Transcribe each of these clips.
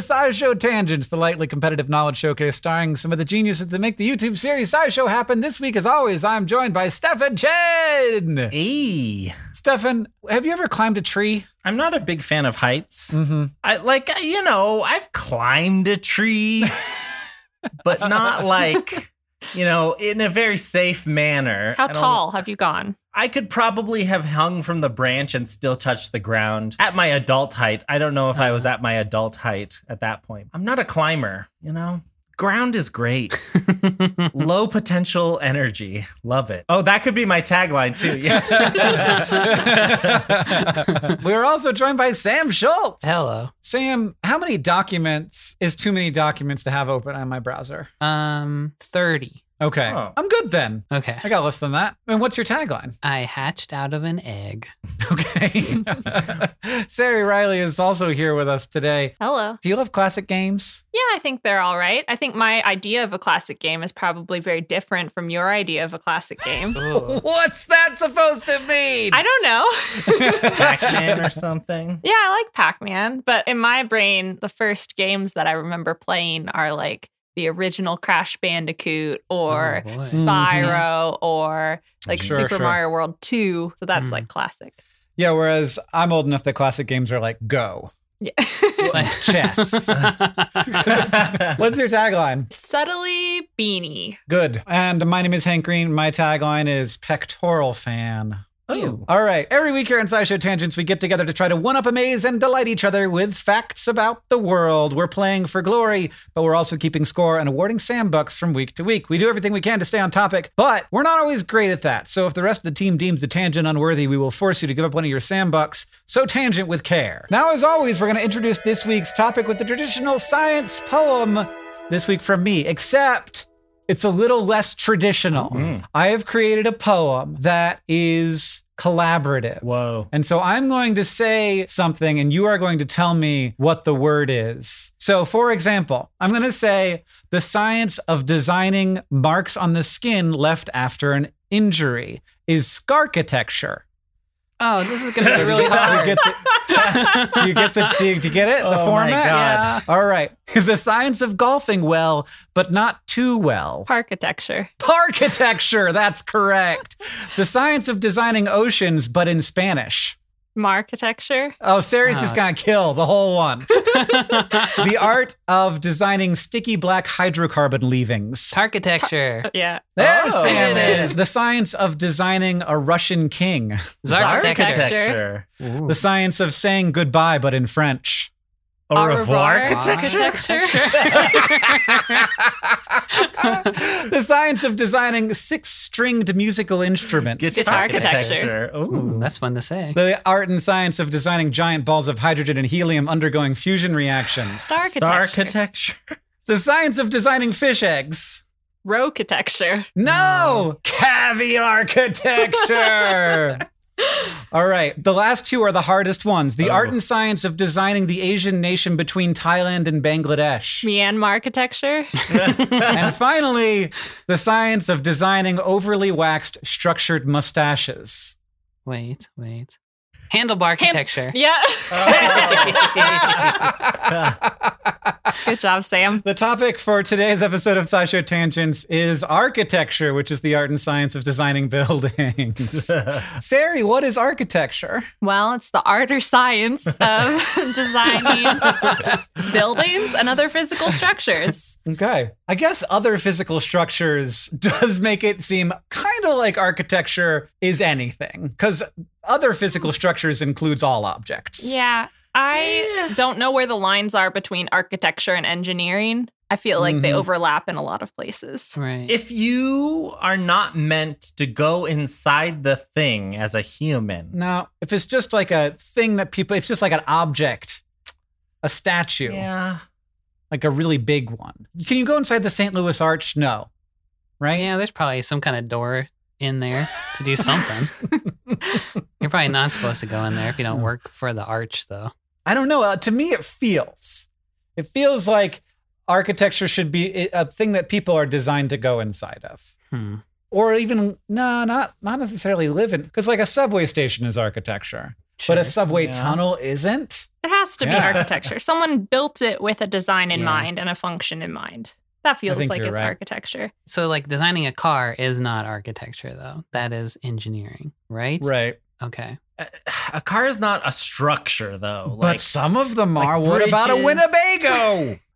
SciShow Tangents, the lightly competitive knowledge showcase starring some of the geniuses that make the YouTube series SciShow happen. This week, as always, I'm joined by Stefan Chin. Hey, Stefan, have you ever climbed a tree? I'm not a big fan of heights. Mm-hmm. I like, you know, I've climbed a tree, but not like, you know, in a very safe manner. How tall have you gone? I could probably have hung from the branch and still touched the ground at my adult height. I don't know if I was at my adult height at that point. I'm not a climber, you know? Ground is great. Low potential energy. Love it. Oh, that could be my tagline too. Yeah. We're also joined by Sam Schultz. Hello. Sam, how many documents is too many documents to have open on my browser? Um, 30. Okay. Oh. I'm good then. Okay. I got less than that. And what's your tagline? I hatched out of an egg. Okay. Ceri Riley is also here with us today. Hello. Do you love classic games? Yeah, I think they're all right. I think my idea of a classic game is probably very different from your idea of a classic game. What's that supposed to mean? I don't know. Pac-Man or something. yeah, I like Pac Man, but in my brain, the first games that I remember playing are like the original Crash Bandicoot or Oh, boy. Spyro or like Sure, Super sure. Mario World 2. So that's Mm. like classic. yeah, whereas I'm old enough that classic games are like Go, Yeah. chess. What's your tagline? Subtly beanie. Good. And my name is Hank Green. My tagline is pectoral fan. Oh. All right. Every week here on SciShow Tangents, we get together to try to one up, amaze, and delight each other with facts about the world. We're playing for glory, but we're also keeping score and awarding Sam bucks from week to week. We do everything we can to stay on topic, but we're not always great at that. So if the rest of the team deems the tangent unworthy, we will force you to give up one of your Sam bucks. So tangent with care. Now, as always, we're going to introduce this week's topic with the traditional science poem. This week from me, except it's a little less traditional. Mm. I have created a poem that is collaborative. Whoa. And so I'm going to say something and you are going to tell me what the word is. So, for example, I'm going to say the science of designing marks on the skin left after an injury is scarchitecture. Oh, this is going to be really Do you hard. get the, you get the do you, do you get it? The Oh my format? God. All right. The science of golfing well, but not too well. Architecture. Architecture, that's correct. The science of designing oceans, but in Spanish. Marketecture. Oh, Ceri's just Ah. gonna kill the whole one. the art of designing sticky black hydrocarbon leavings. Architecture. Yeah. There Oh. Sam I did it. is. The science of designing a Russian king. Architecture. Architecture. The science of saying goodbye, but in French. Au revoir Architecture. architecture. the science of designing six-stringed musical instruments. Guitar architecture. Ooh, Ooh. that's fun to say. the art and science of designing giant balls of hydrogen and helium undergoing fusion reactions. Star Star architecture. architecture. The science of designing fish eggs. Architecture. No, caviar architecture. All right, the last two are the hardest ones. The Oh. art and science of designing the Asian nation between Thailand and Bangladesh. Myanmar architecture. and finally, the science of designing overly waxed structured mustaches. Wait, wait. Handlebar architecture. Yeah. Good job, Sam. The topic for today's episode of SciShow Tangents is architecture, which is the art and science of designing buildings. Ceri, what is architecture? Well, it's the art or science of designing buildings and other physical structures. Okay. I guess other physical structures does make it seem kind of like architecture is anything, because other physical structures includes all objects. Yeah. I don't know where the lines are between architecture and engineering. I feel like they Mhm. overlap in a lot of places. Right. if you are not meant to go inside the thing as a human, Now, if it's just like a thing that people, it's just like an object, a statue, yeah, like a really big one. Can you go inside the St. Louis Arch? No. Right? yeah, there's probably some kind of door in there to do something. You're probably not supposed to go in there if you don't work for the arch, though. I don't know. Uh, to me, it feels. It feels like architecture should be a thing that people are designed to go inside of. Hmm. Or even no, not not necessarily live in because like a subway station is architecture, but a subway Yeah. tunnel isn't. It has to be architecture. Someone built it with a design in Yeah. mind and a function in mind. That feels like it's right. architecture. So, like, designing a car is not architecture, though. That is engineering, right? Right. Okay. a, a car is not a structure though. but Like some of them like are. what about a. Winnebago?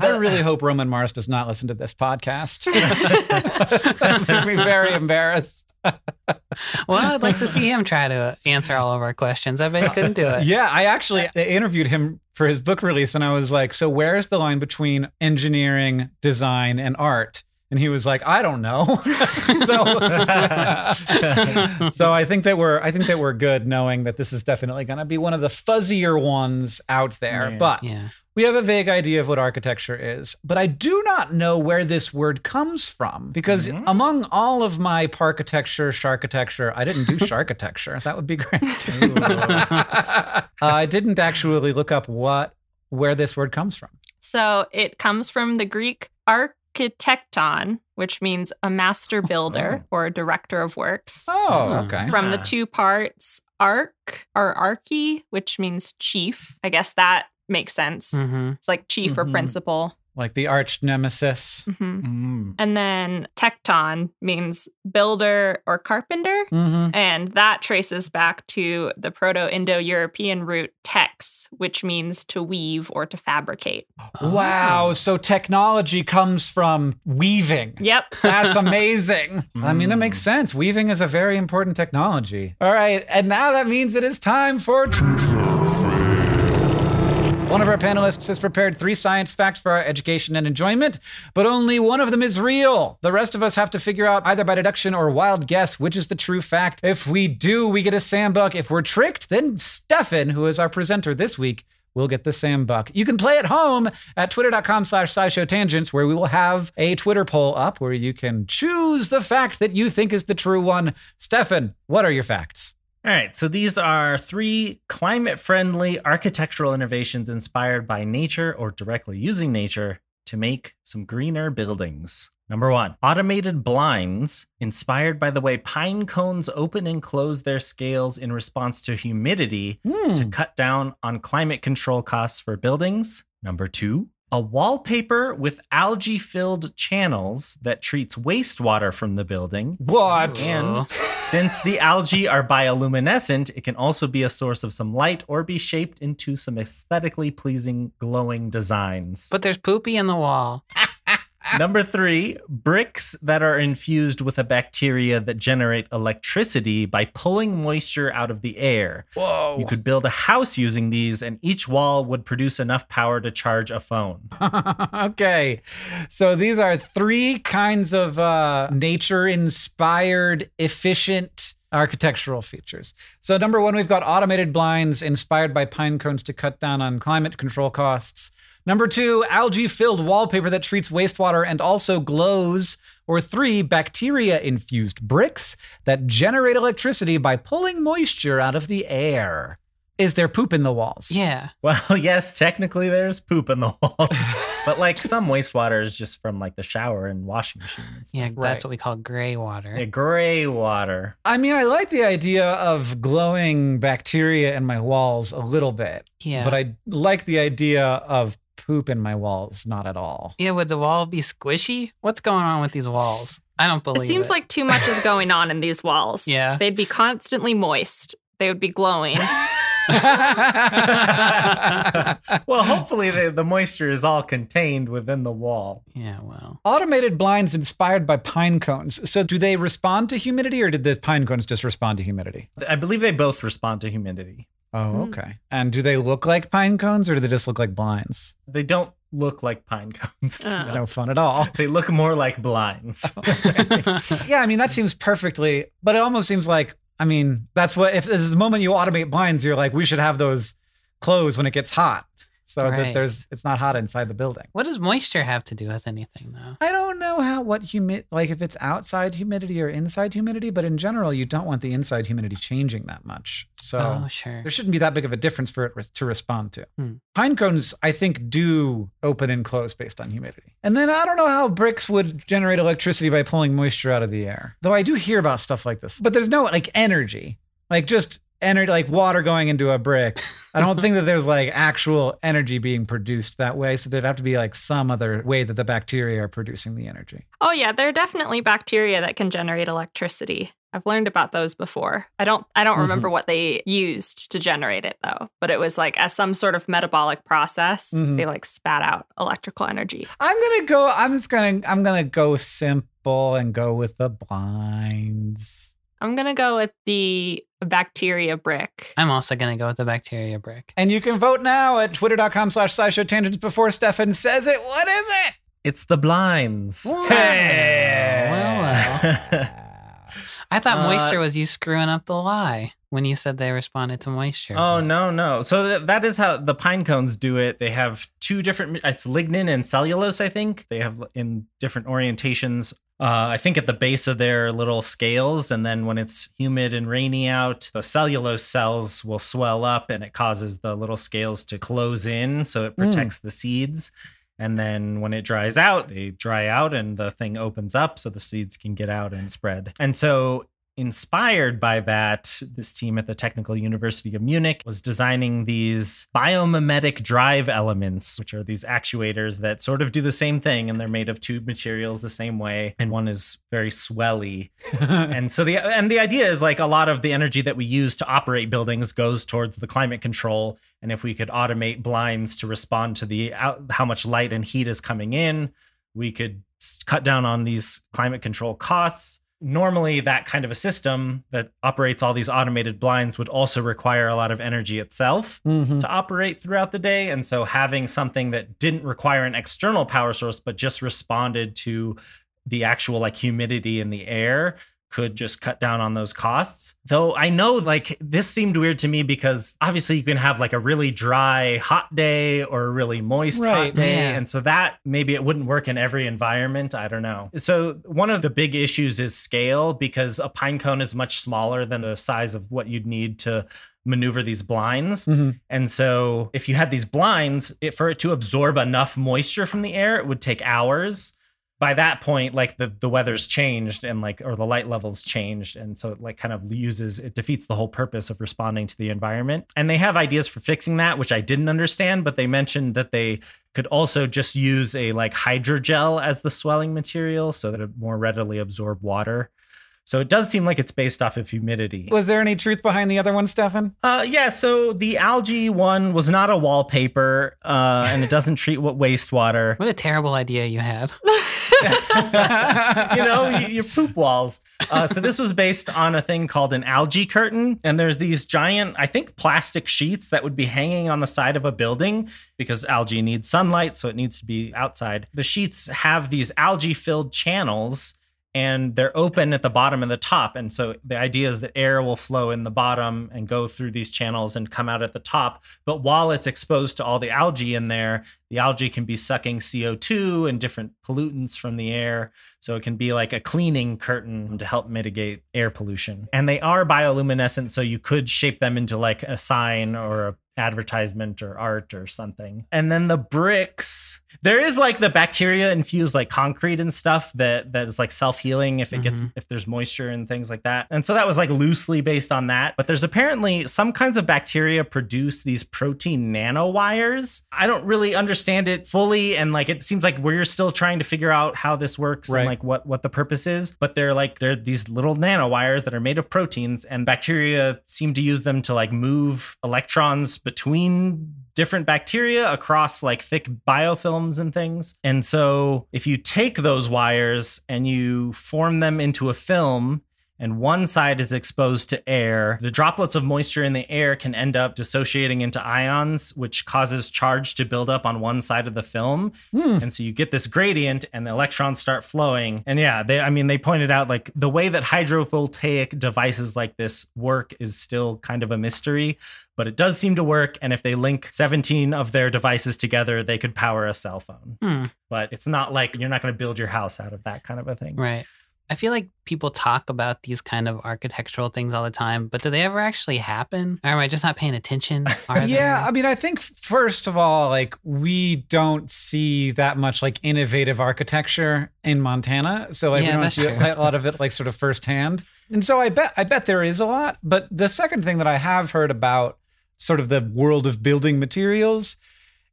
I really hope Roman Mars does not listen to this podcast. I'd be very embarrassed. Well, I'd like to see him try to answer all of our questions. I bet he couldn't do it. Yeah, I actually interviewed him for his book release, and I was like, "So where's the line between engineering, design, and art?" And he was like, "I don't know." so, so I think that we're I think that we're good knowing that this is definitely going to be one of the fuzzier ones out there. Yeah. But Yeah. We have a vague idea of what architecture is, but I do not know where this word comes from because Mhm. among all of my parkitecture, sharkitecture, I didn't do sharkitecture. That would be great. Uh, I didn't actually look up what where this word comes from. So it comes from the Greek architecton, which means a master builder or a director of works. Oh, Hmm. okay. From the two parts, arch or archy, which means chief. I guess that makes sense. hmm It's like chief or Mhm. principal. Like the arch nemesis. hmm Mm. And then tecton means builder or carpenter. Mm-hmm. And that traces back to the Proto Indo European root tex, which means to weave or to fabricate. Wow. So technology comes from weaving. Yep. That's amazing. I mean, that makes Mm. sense. Weaving is a very important technology. All right. And now that means it is time for. One of our panelists has prepared three science facts for our education and enjoyment, but only one of them is real. The rest of us have to figure out either by deduction or wild guess which is the true fact. If we do, we get a Sambuck. If we're tricked, then Stefan, who is our presenter this week, will get the Sambuck. You can play at home at twitter.com slash scishow where we will have a Twitter poll up where you can choose the fact that you think is the true one. Stefan, what are your facts? All right, so these are three climate friendly architectural innovations inspired by nature or directly using nature to make some greener buildings. Number one, automated blinds inspired by the way pine cones open and close their scales in response to humidity Hmm. to cut down on climate control costs for buildings. Number two, a wallpaper with algae filled channels that treats wastewater from the building. What? And since the algae are bioluminescent, it can also be a source of some light or be shaped into some aesthetically pleasing glowing designs. But there's poopy in the wall. Number three, bricks that are infused with a bacteria that generate electricity by pulling moisture out of the air. Whoa. You could build a house using these, and each wall would produce enough power to charge a phone. okay. So these are three kinds of uh, nature inspired, efficient architectural features. So, number one, we've got automated blinds inspired by pine cones to cut down on climate control costs. Number two, algae filled wallpaper that treats wastewater and also glows. Or three, bacteria infused bricks that generate electricity by pulling moisture out of the air. Is there poop in the walls? Yeah. Well, yes, technically there's poop in the walls, but like some wastewater is just from like the shower and washing machine. And stuff. Yeah, Right. that's what we call gray water. Yeah, gray water. I mean, I like the idea of glowing bacteria in my walls a little bit, yeah. but I like the idea of poop in my walls not at all. yeah, would the wall be squishy? What's going on with these walls? I don't believe It seems like too much is going on in these walls. Yeah. They'd be constantly moist. They would be glowing. well, hopefully the, the moisture is all contained within the wall. Yeah, well. Automated blinds inspired by pine cones. So, do they respond to humidity or did the pine cones just respond to humidity? I believe they both respond to humidity. Oh, Hmm. okay. And do they look like pine cones or do they just look like blinds? They don't look like pine cones. Uh. It's no fun at all. They look more like blinds. yeah, I mean, that seems perfectly, but it almost seems like, I mean, that's what, if this is the moment you automate blinds, you're like, we should have those closed when it gets hot. So that there's, it's not hot inside the building. what does moisture have to do with anything, though? I don't know how, what humid, like if it's outside humidity or inside humidity, but in general, you don't want the inside humidity changing that much. So oh, sure. there shouldn't be that big of a difference for it to respond to. Hmm. Pine cones, I think, do open and close based on humidity. And then I don't know how bricks would generate electricity by pulling moisture out of the air. Though I do hear about stuff like this, but there's no like energy, like just energy, like water going into a brick. I don't think that there's like actual energy being produced that way. So there'd have to be like some other way that the bacteria are producing the energy. oh yeah, there are definitely bacteria that can generate electricity. I've learned about those before. I don't I don't remember what they used to generate it though, but it was like as some sort of metabolic process, Mhm. they like spat out electrical energy. I'm gonna go. I'm just gonna. I'm gonna go simple and go with the blinds. I'm going to go with the bacteria brick. I'm also going to go with the bacteria brick. And you can vote now at twitter.com slash scishow tangents before Stefan says it. What is it? it's the blinds. Hey. Well, well. I thought Uh, moisture was you screwing up the lie when you said they responded to moisture. Oh but- no, no. So th- that is how the pine cones do it. They have two different. It's lignin and cellulose. I think they have in different orientations. Uh, I think at the base of their little scales, and then when it's humid and rainy out, the cellulose cells will swell up, and it causes the little scales to close in, so it Mm. protects the seeds. And then when it dries out, they dry out, and the thing opens up, so the seeds can get out and spread. And so inspired by that, this team at the Technical University of Munich was designing these biomimetic drive elements, which are these actuators that sort of do the same thing and they're made of two materials the same way. And one is very swelly. and so the and the idea is like a lot of the energy that we use to operate buildings goes towards the climate control. And if we could automate blinds to respond to the out, how much light and heat is coming in, we could cut down on these climate control costs normally that kind of a system that operates all these automated blinds would also require a lot of energy itself Mhm. to operate throughout the day and so having something that didn't require an external power source but just responded to the actual like humidity in the air could just cut down on those costs. Though I know like this seemed weird to me because obviously you can have like a really dry hot day or a really moist Right, hot day yeah. and so that maybe it wouldn't work in every environment, I don't know. So one of the big issues is scale because a pine cone is much smaller than the size of what you'd need to maneuver these blinds. Mhm. And so if you had these blinds, it, for it to absorb enough moisture from the air, it would take hours. By that point, like the, the weather's changed and like, or the light levels changed. And so it like kind of uses, it defeats the whole purpose of responding to the environment. And they have ideas for fixing that, which I didn't understand, but they mentioned that they could also just use a like hydrogel as the swelling material so that it more readily absorb water. So it does seem like it's based off of humidity. Was there any truth behind the other one, Stefan? Uh, yeah, so the algae one was not a wallpaper, uh, and it doesn't treat what wastewater. What a terrible idea you had. you know, your poop walls. Uh, so this was based on a thing called an algae curtain, and there's these giant, I think, plastic sheets that would be hanging on the side of a building because algae needs sunlight, so it needs to be outside. The sheets have these algae-filled channels and they're open at the bottom and the top. And so the idea is that air will flow in the bottom and go through these channels and come out at the top. But while it's exposed to all the algae in there, the algae can be sucking CO2 and different pollutants from the air. So it can be like a cleaning curtain to help mitigate air pollution. And they are bioluminescent, so you could shape them into like a sign or a advertisement or art or something. And then the bricks, there is like the bacteria infused like concrete and stuff that that is like self-healing if it gets Mhm. if there's moisture and things like that. And so that was like loosely based on that, but there's apparently some kinds of bacteria produce these protein nanowires. I don't really understand it fully and like it seems like we're still trying to figure out how this works Right. and like what what the purpose is, but they're like they're these little nanowires that are made of proteins and bacteria seem to use them to like move electrons between different bacteria across like thick biofilms and things. And so if you take those wires and you form them into a film and one side is exposed to air, the droplets of moisture in the air can end up dissociating into ions, which causes charge to build up on one side of the film. Hmm. And so you get this gradient and the electrons start flowing. And yeah, they I mean they pointed out like the way that hydrovoltaic devices like this work is still kind of a mystery, but it does seem to work and if they link 17 of their devices together, they could power a cell phone. Hmm. But it's not like you're not going to build your house out of that kind of a thing. Right. I feel like people talk about these kind of architectural things all the time, but do they ever actually happen? Or am I just not paying attention? Are yeah, I mean, I think first of all, like we don't see that much like innovative architecture in Montana, so like Yeah, we don't see true. a lot of it like sort of firsthand. And so I bet I bet there is a lot. But the second thing that I have heard about sort of the world of building materials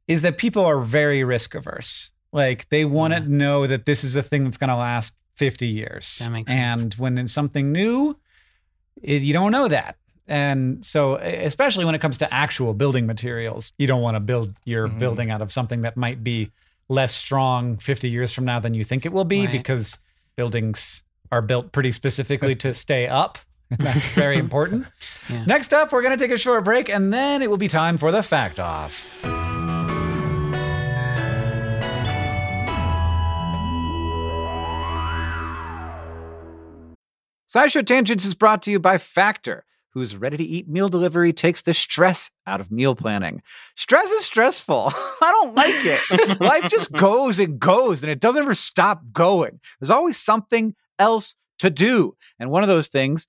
is that people are very risk averse. Like they want to know that this is a thing that's going to last 50 years. That makes sense. and when it's something new, it, you don't know that. And so, especially when it comes to actual building materials, you don't want to build your Mhm. building out of something that might be less strong 50 years from now than you think it will be Right. because buildings are built pretty specifically to stay up. That's very important. Yeah. Next up, we're going to take a short break and then it will be time for the fact off. SciShow Tangents is brought to you by Factor, whose ready to eat meal delivery takes the stress out of meal planning. Stress is stressful. I don't like it. Life just goes and goes and it doesn't ever stop going. There's always something else to do. And one of those things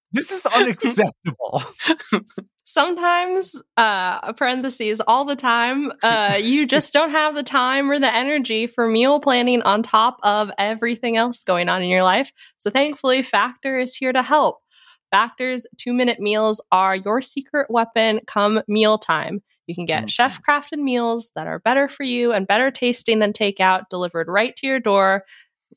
This is unacceptable. sometimes uh parentheses all the time uh you just don't have the time or the energy for meal planning on top of everything else going on in your life so thankfully factor is here to help factor's two minute meals are your secret weapon come mealtime you can get Mhm. chef crafted meals that are better for you and better tasting than takeout delivered right to your door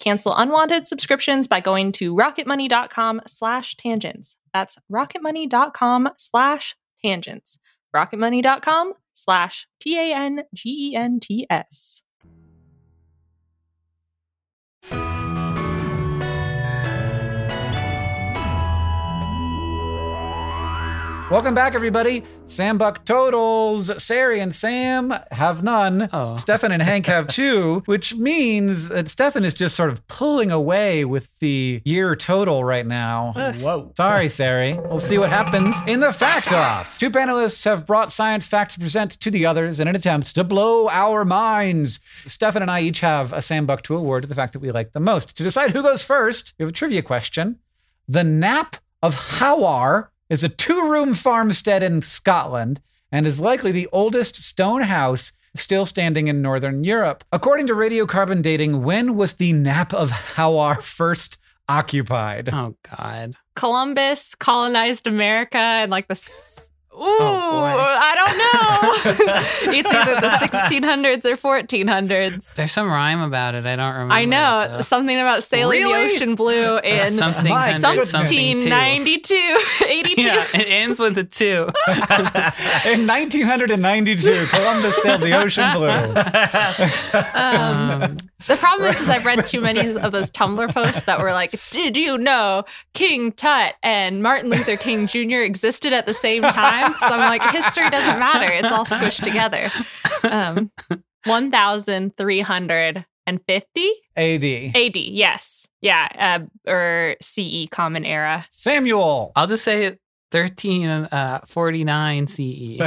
Cancel unwanted subscriptions by going to rocketmoney.com slash tangents. That's rocketmoney.com slash tangents. rocketmoney.com slash T-A-N-G-E-N-T-S. Welcome back, everybody. Sam Buck totals. Ceri and Sam have none. Oh. Stefan and Hank have two, which means that Stefan is just sort of pulling away with the year total right now. Whoa. Sorry, Ceri. We'll see what happens in the fact off. Two panelists have brought science facts to present to the others in an attempt to blow our minds. Stefan and I each have a Sam Buck to award to the fact that we like the most. To decide who goes first, we have a trivia question. The Knap of Howar is a two room farmstead in Scotland and is likely the oldest stone house still standing in Northern Europe. According to radiocarbon dating, when was the Knap of Howar first occupied? Oh, God. Columbus colonized America and like the. S- Ooh, boy. I don't know. it's either the 1600s or 1400s. There's some rhyme about it. I don't remember. I know it, something about sailing Really? the ocean blue in something My something two. 1792, 82. Yeah, it ends with a two. In 1992, Columbus sailed the ocean blue. Um, the problem is, is I've read too many of those Tumblr posts that were like, "Did you know King Tut and Martin Luther King Jr. existed at the same time?" So I'm like, history doesn't matter; it's all squished together. Um, One thousand three hundred and fifty AD. AD. Yes, yeah, uh, or CE Common Era. Samuel. I'll just say it 13 uh CE.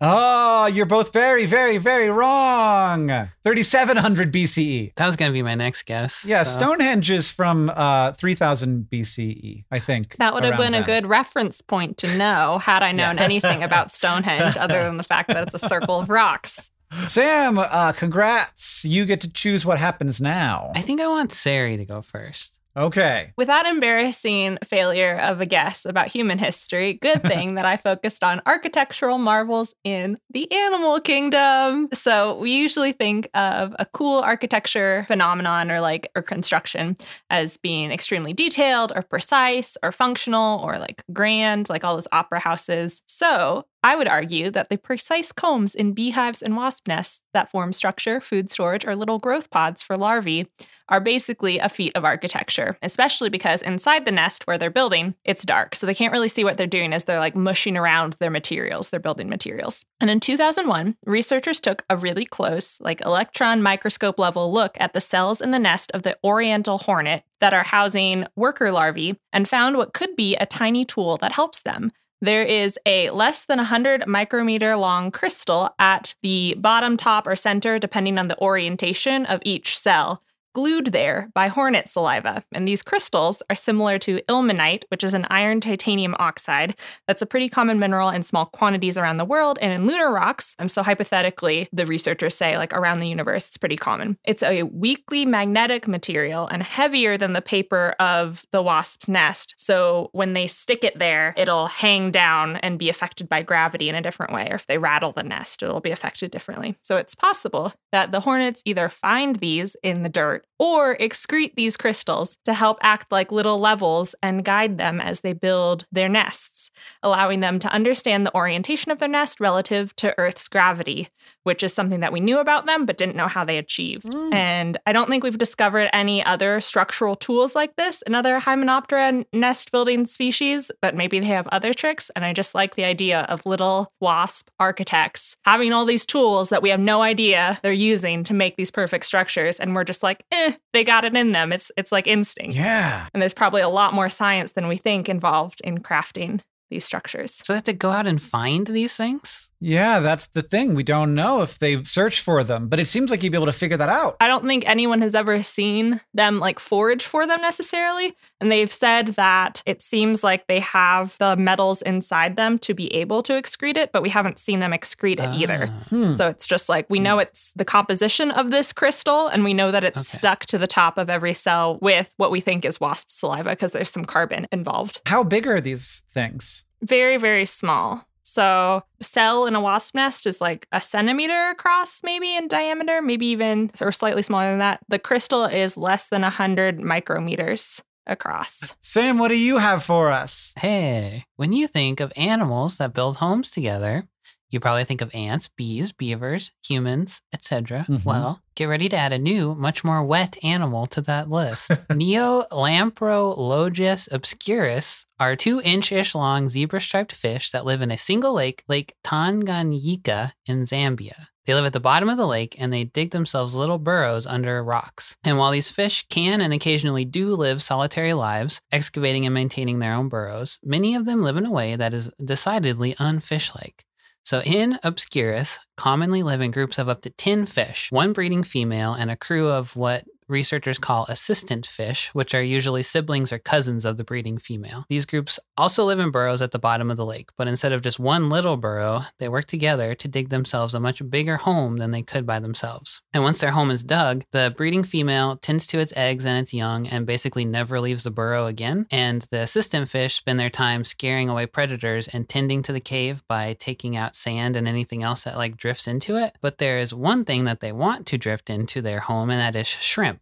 Oh, you're both very, very, very wrong. 3700 BCE. That was going to be my next guess. Yeah, so- Stonehenge is from uh, 3000 BCE, I think. That would have around been a good reference point to know had I known Yes. anything about Stonehenge other than the fact that it's a circle of rocks. Sam, uh, congrats. You get to choose what happens now. I think I want Sari to go first. Okay. With that embarrassing failure of a guess about human history, good thing that I focused on architectural marvels in the animal kingdom. So we usually think of a cool architecture phenomenon or like or construction as being extremely detailed or precise or functional or like grand, like all those opera houses. So I would argue that the precise combs in beehives and wasp nests that form structure, food storage, or little growth pods for larvae are basically a feat of architecture, especially because inside the nest where they're building, it's dark. So they can't really see what they're doing as they're like mushing around their materials, their building materials. And in 2001, researchers took a really close, like electron microscope level look at the cells in the nest of the oriental hornet that are housing worker larvae and found what could be a tiny tool that helps them. There is a less than 100 micrometer long crystal at the bottom, top, or center, depending on the orientation of each cell. Glued there by hornet saliva. And these crystals are similar to ilmenite, which is an iron titanium oxide. That's a pretty common mineral in small quantities around the world and in lunar rocks. And so, hypothetically, the researchers say, like around the universe, it's pretty common. It's a weakly magnetic material and heavier than the paper of the wasp's nest. So, when they stick it there, it'll hang down and be affected by gravity in a different way. Or if they rattle the nest, it'll be affected differently. So, it's possible that the hornets either find these in the dirt or excrete these crystals to help act like little levels and guide them as they build their nests, allowing them to understand the orientation of their nest relative to Earth's gravity, which is something that we knew about them but didn't know how they achieved. Mm. And I don't think we've discovered any other structural tools like this in other Hymenoptera nest building species, but maybe they have other tricks. And I just like the idea of little wasp architects having all these tools that we have no idea they're using to make these perfect structures. And we're just like, eh, they got it in them. It's it's like instinct. Yeah. And there's probably a lot more science than we think involved in crafting these structures. So they have to go out and find these things? Yeah, that's the thing. We don't know if they search for them, but it seems like you'd be able to figure that out. I don't think anyone has ever seen them like forage for them necessarily. And they've said that it seems like they have the metals inside them to be able to excrete it, but we haven't seen them excrete it either. Ah. Hmm. So it's just like we know it's the composition of this crystal, and we know that it's Okay. stuck to the top of every cell with what we think is wasp saliva because there's some carbon involved. How big are these things? Very, very small. So, cell in a wasp nest is like a centimeter across, maybe in diameter, maybe even or slightly smaller than that. The crystal is less than 100 micrometers across. Uh, Sam, what do you have for us? Hey, when you think of animals that build homes together, you probably think of ants, bees, beavers, humans, etc. Mhm. Well, get ready to add a new, much more wet animal to that list. Neolamprologus obscurus are two inch-ish long zebra-striped fish that live in a single lake, Lake Tanganyika in Zambia. They live at the bottom of the lake and they dig themselves little burrows under rocks. And while these fish can and occasionally do live solitary lives, excavating and maintaining their own burrows, many of them live in a way that is decidedly unfish like. So in Obscurus, commonly live in groups of up to 10 fish, one breeding female, and a crew of what researchers call assistant fish, which are usually siblings or cousins of the breeding female. These groups also live in burrows at the bottom of the lake, but instead of just one little burrow, they work together to dig themselves a much bigger home than they could by themselves. And once their home is dug, the breeding female tends to its eggs and its young and basically never leaves the burrow again. And the assistant fish spend their time scaring away predators and tending to the cave by taking out sand and anything else that like drifts into it. But there is one thing that they want to drift into their home, and that is shrimp.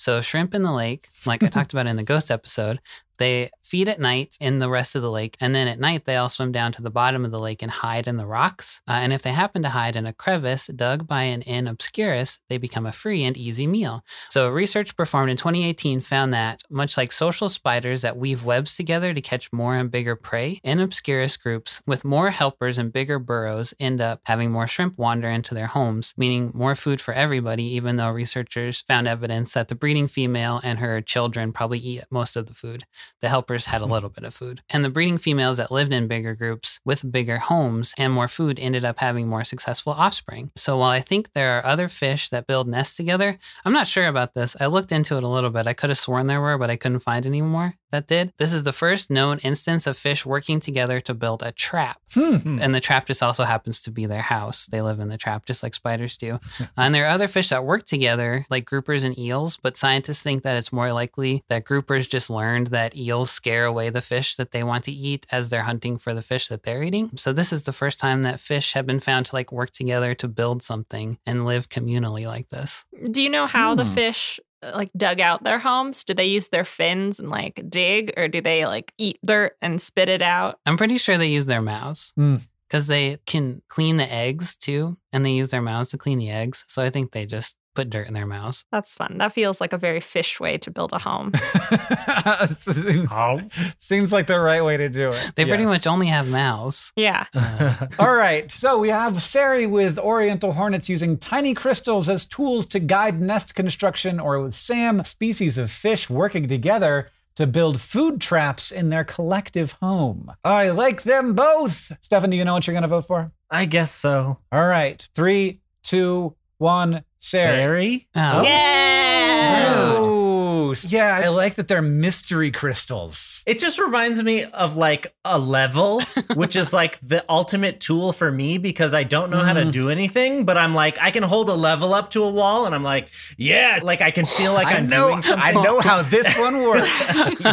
So, shrimp in the lake, like I talked about in the ghost episode, they feed at night in the rest of the lake. And then at night, they all swim down to the bottom of the lake and hide in the rocks. Uh, and if they happen to hide in a crevice dug by an in obscurus, they become a free and easy meal. So, research performed in 2018 found that, much like social spiders that weave webs together to catch more and bigger prey, in obscurus groups with more helpers and bigger burrows end up having more shrimp wander into their homes, meaning more food for everybody, even though researchers found evidence that the breeding female and her children probably eat most of the food. The helpers had a hmm. little bit of food. And the breeding females that lived in bigger groups with bigger homes and more food ended up having more successful offspring. So while I think there are other fish that build nests together, I'm not sure about this. I looked into it a little bit. I could have sworn there were, but I couldn't find any more that did. This is the first known instance of fish working together to build a trap. Hmm. And the trap just also happens to be their house. They live in the trap just like spiders do. and there are other fish that work together, like groupers and eels, but scientists think that it's more likely that groupers just learned that eels scare away the fish that they want to eat as they're hunting for the fish that they're eating. So this is the first time that fish have been found to like work together to build something and live communally like this. Do you know how the Hmm. fish uh, like dug out their homes? Do they use their fins and like dig or do they like eat dirt and spit it out? I'm pretty sure they use their mouths. Hmm. Because they can clean the eggs too, and they use their mouths to clean the eggs. So I think they just put dirt in their mouths. That's fun. That feels like a very fish way to build a home. seems, Oh. seems like the right way to do it. They pretty much only have mouths. Yeah. Uh, All right, so we have Ceri with Oriental hornets using tiny crystals as tools to guide nest construction, or with Sam, species of fish working together to build food traps in their collective home. I like them both. Stefan, do you know what you're going to vote for? I guess so. All right, three, two, one, Ceri. Ceri? Oh. Yeah. Ooh, yeah, I like that they're mystery crystals. It just reminds me of like a level, which is like the ultimate tool for me because I don't know how to Mm. do anything, but I'm like, I can hold a level up to a wall and I'm like, yeah, like I can feel like I I'm know, doing something. I know how this one works.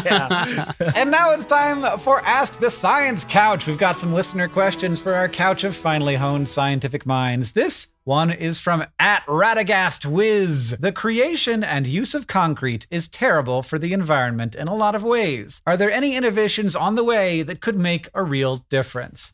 yeah. and now it's time for Ask the Science Couch. We've got some listener questions for our couch of finely honed scientific minds. This one is from at Radagast Wiz. The creation and use of concrete is terrible for the environment in a lot of ways. Are there any innovations on the way that could make a real difference?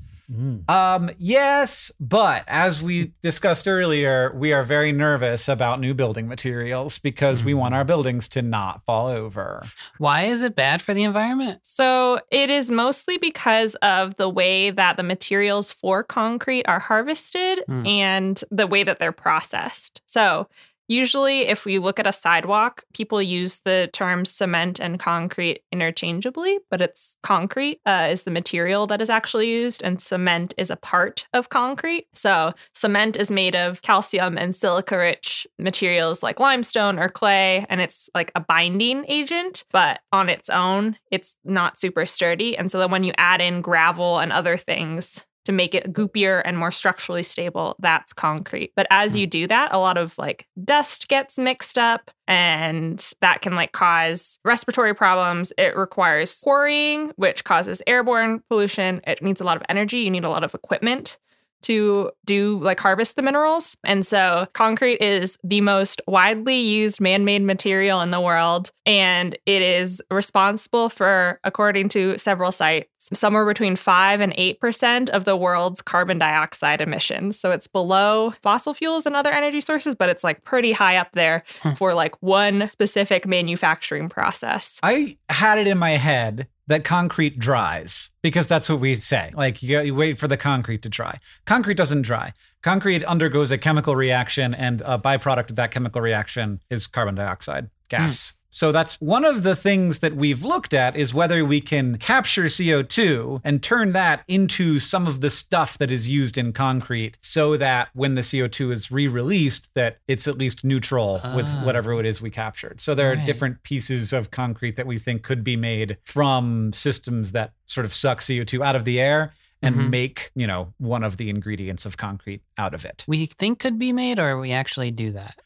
Um, yes, but as we discussed earlier, we are very nervous about new building materials because we want our buildings to not fall over. Why is it bad for the environment? So it is mostly because of the way that the materials for concrete are harvested Hmm. and the way that they're processed. So usually, if we look at a sidewalk, people use the terms cement and concrete interchangeably, but it's concrete uh, is the material that is actually used, and cement is a part of concrete. So cement is made of calcium and silica rich materials like limestone or clay, and it's like a binding agent, but on its own, it's not super sturdy. And so then when you add in gravel and other things, to make it goopier and more structurally stable, that's concrete. But as hmm. you do that, a lot of like dust gets mixed up and that can like cause respiratory problems. It requires quarrying, which causes airborne pollution. It needs a lot of energy. You need a lot of equipment to do like harvest the minerals. And so concrete is the most widely used man made material in the world. And it is responsible for, according to several sites, somewhere between 5 and 8% of the world's carbon dioxide emissions. So it's below fossil fuels and other energy sources, but it's like pretty high up there hmm. for like one specific manufacturing process. I had it in my head that concrete dries because that's what we say. Like you, you wait for the concrete to dry. Concrete doesn't dry. Concrete undergoes a chemical reaction, and a byproduct of that chemical reaction is carbon dioxide hmm. gas. So that's one of the things that we've looked at is whether we can capture CO2 and turn that into some of the stuff that is used in concrete so that when the CO2 is re-released that it's at least neutral with Ah. whatever it is we captured. So there are Right. different pieces of concrete that we think could be made from systems that sort of suck CO2 out of the air and Mhm. make, you know, one of the ingredients of concrete out of it. We think could be made, or we actually do that.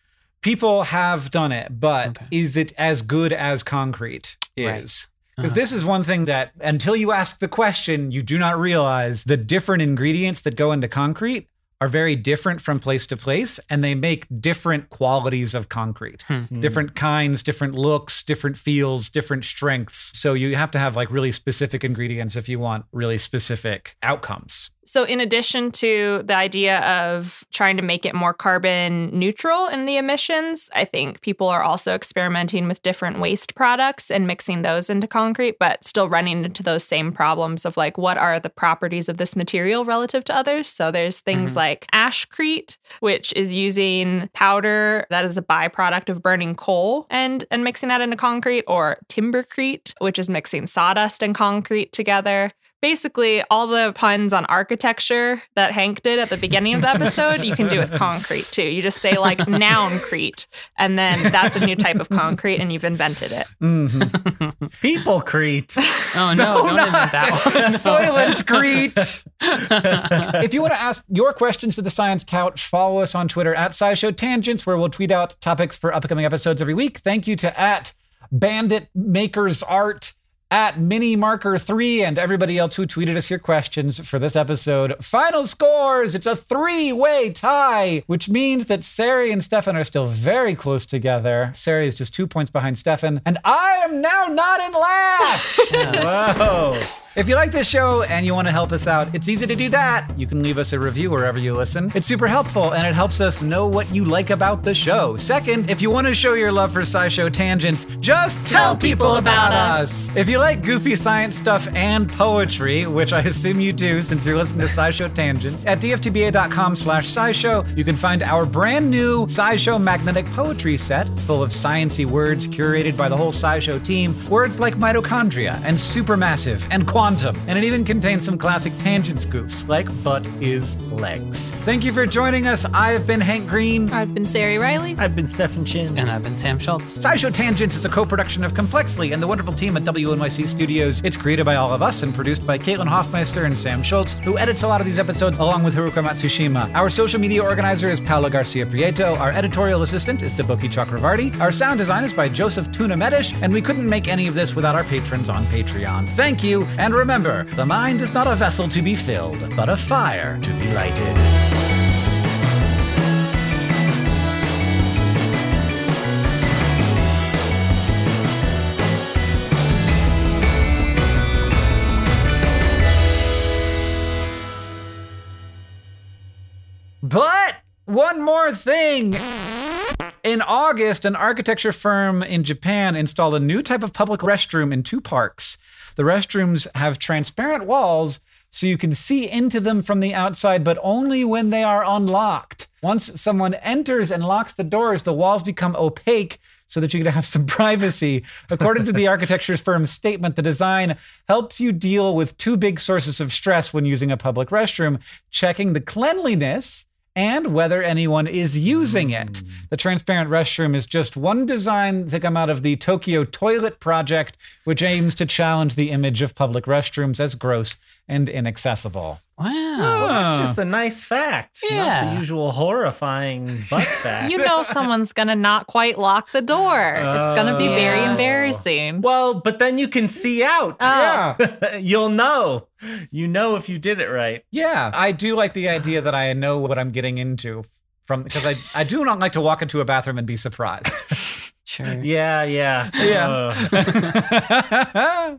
People have done it, but Okay. is it as good as concrete Right. is? Because Uh-huh. this is one thing that until you ask the question, you do not realize the different ingredients that go into concrete are very different from place to place and they make different qualities of concrete. Hmm. Different kinds, different looks, different feels, different strengths. So you have to have like really specific ingredients if you want really specific outcomes. So, in addition to the idea of trying to make it more carbon neutral in the emissions, I think people are also experimenting with different waste products and mixing those into concrete, but still running into those same problems of like, what are the properties of this material relative to others? So, there's things Mhm. like ashcrete, which is using powder that is a byproduct of burning coal and, and mixing that into concrete, or timbercrete, which is mixing sawdust and concrete together basically all the puns on architecture that Hank did at the beginning of the episode, you can do with concrete too. You just say like nouncrete, and then that's a new type of concrete, and you've invented it. Mhm. People Crete. Oh no, don't invent that one. Soylent Crete. if you want to ask your questions to the Science Couch, follow us on Twitter at SciShow Tangents, where we'll tweet out topics for upcoming episodes every week. Thank you to at Bandit Makers Art, at Mini Marker 3, and everybody else who tweeted us your questions for this episode. Final scores! It's a three-way tie, which means that Ceri and Stefan are still very close together. Ceri is just two points behind Stefan, and I am now not in last! Whoa. If you like this show and you want to help us out, it's easy to do that. You can leave us a review wherever you listen. It's super helpful and it helps us know what you like about the show. Second, if you want to show your love for SciShow tangents, just tell, people about us. If you like goofy science stuff and poetry, which I assume you do since you're listening to SciShow tangents, at dftba.com slash SciShow, you can find our brand new SciShow magnetic poetry set. It's full of sciency words curated by the whole SciShow team. Words like mitochondria and supermassive and quantum quantum, and it even contains some classic Tangents goofs like butt is legs. Thank you for joining us. I've been Hank Green. I've been Ceri Riley. I've been Stefan Chin. And I've been Sam Schultz. SciShow Tangents is a co-production of Complexly and the wonderful team at WNYC Studios. It's created by all of us and produced by Caitlin Hoffmeister and Sam Schultz, who edits a lot of these episodes along with Haruka Matsushima. Our social media organizer is Paolo Garcia Prieto. Our editorial assistant is Deboki Chakravarti. Our sound design is by Joseph Tuna Medina, and we couldn't make any of this without our patrons on Patreon. Thank you, and remember, the mind is not a vessel to be filled, but a fire to be lighted. One more thing. In August, an architecture firm in Japan installed a new type of public restroom in two parks. The restrooms have transparent walls so you can see into them from the outside, but only when they are unlocked. Once someone enters and locks the doors, the walls become opaque so that you can have some privacy. According to the architecture firm's statement, the design helps you deal with two big sources of stress when using a public restroom checking the cleanliness and whether anyone is using it. Hmm. The transparent restroom is just one design to come out of the Tokyo Toilet Project, which aims to challenge the image of public restrooms as gross and inaccessible. Wow. Well, that's just a nice fact. Not Yeah. the usual horrifying butt fact. You know someone's gonna not quite lock the door. it's gonna be very Oh. embarrassing. well, but then you can see out. Oh. Yeah. You'll know. You know if you did it right. Yeah, I do like the idea that I know what I'm getting into from because I, I do not like to walk into a bathroom and be surprised. Sure. Yeah, yeah. Yeah. Uh,